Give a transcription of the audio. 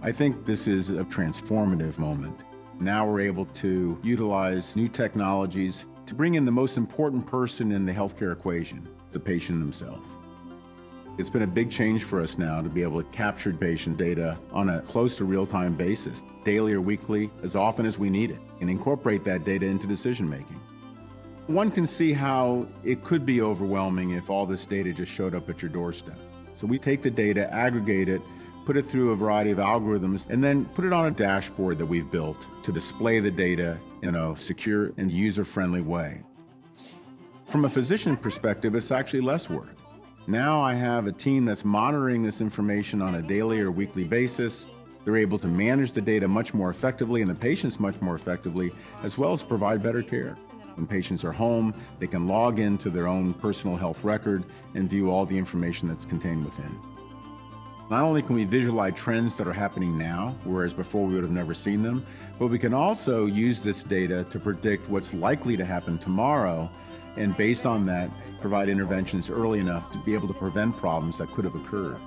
I think this is a transformative moment. Now we're able to utilize new technologies to bring in the most important person in the healthcare equation, the patient himself. It's been a big change for us now to be able to capture patient data on a close to real-time basis, daily or weekly, as often as we need it, and incorporate that data into decision making. One can see how it could be overwhelming if all this data just showed up at your doorstep. So we take the data, aggregate it, put it through a variety of algorithms, and then put it on a dashboard that we've built to display the data in a secure and user-friendly way. From a physician perspective, it's actually less work. Now I have a team that's monitoring this information on a daily or weekly basis. They're able to manage the data much more effectively and the patients much more effectively, as well as provide better care. When patients are home, they can log into their own personal health record and view all the information that's contained within. Not only can we visualize trends that are happening now, whereas before we would have never seen them, but we can also use this data to predict what's likely to happen tomorrow, and based on that, provide interventions early enough to be able to prevent problems that could have occurred.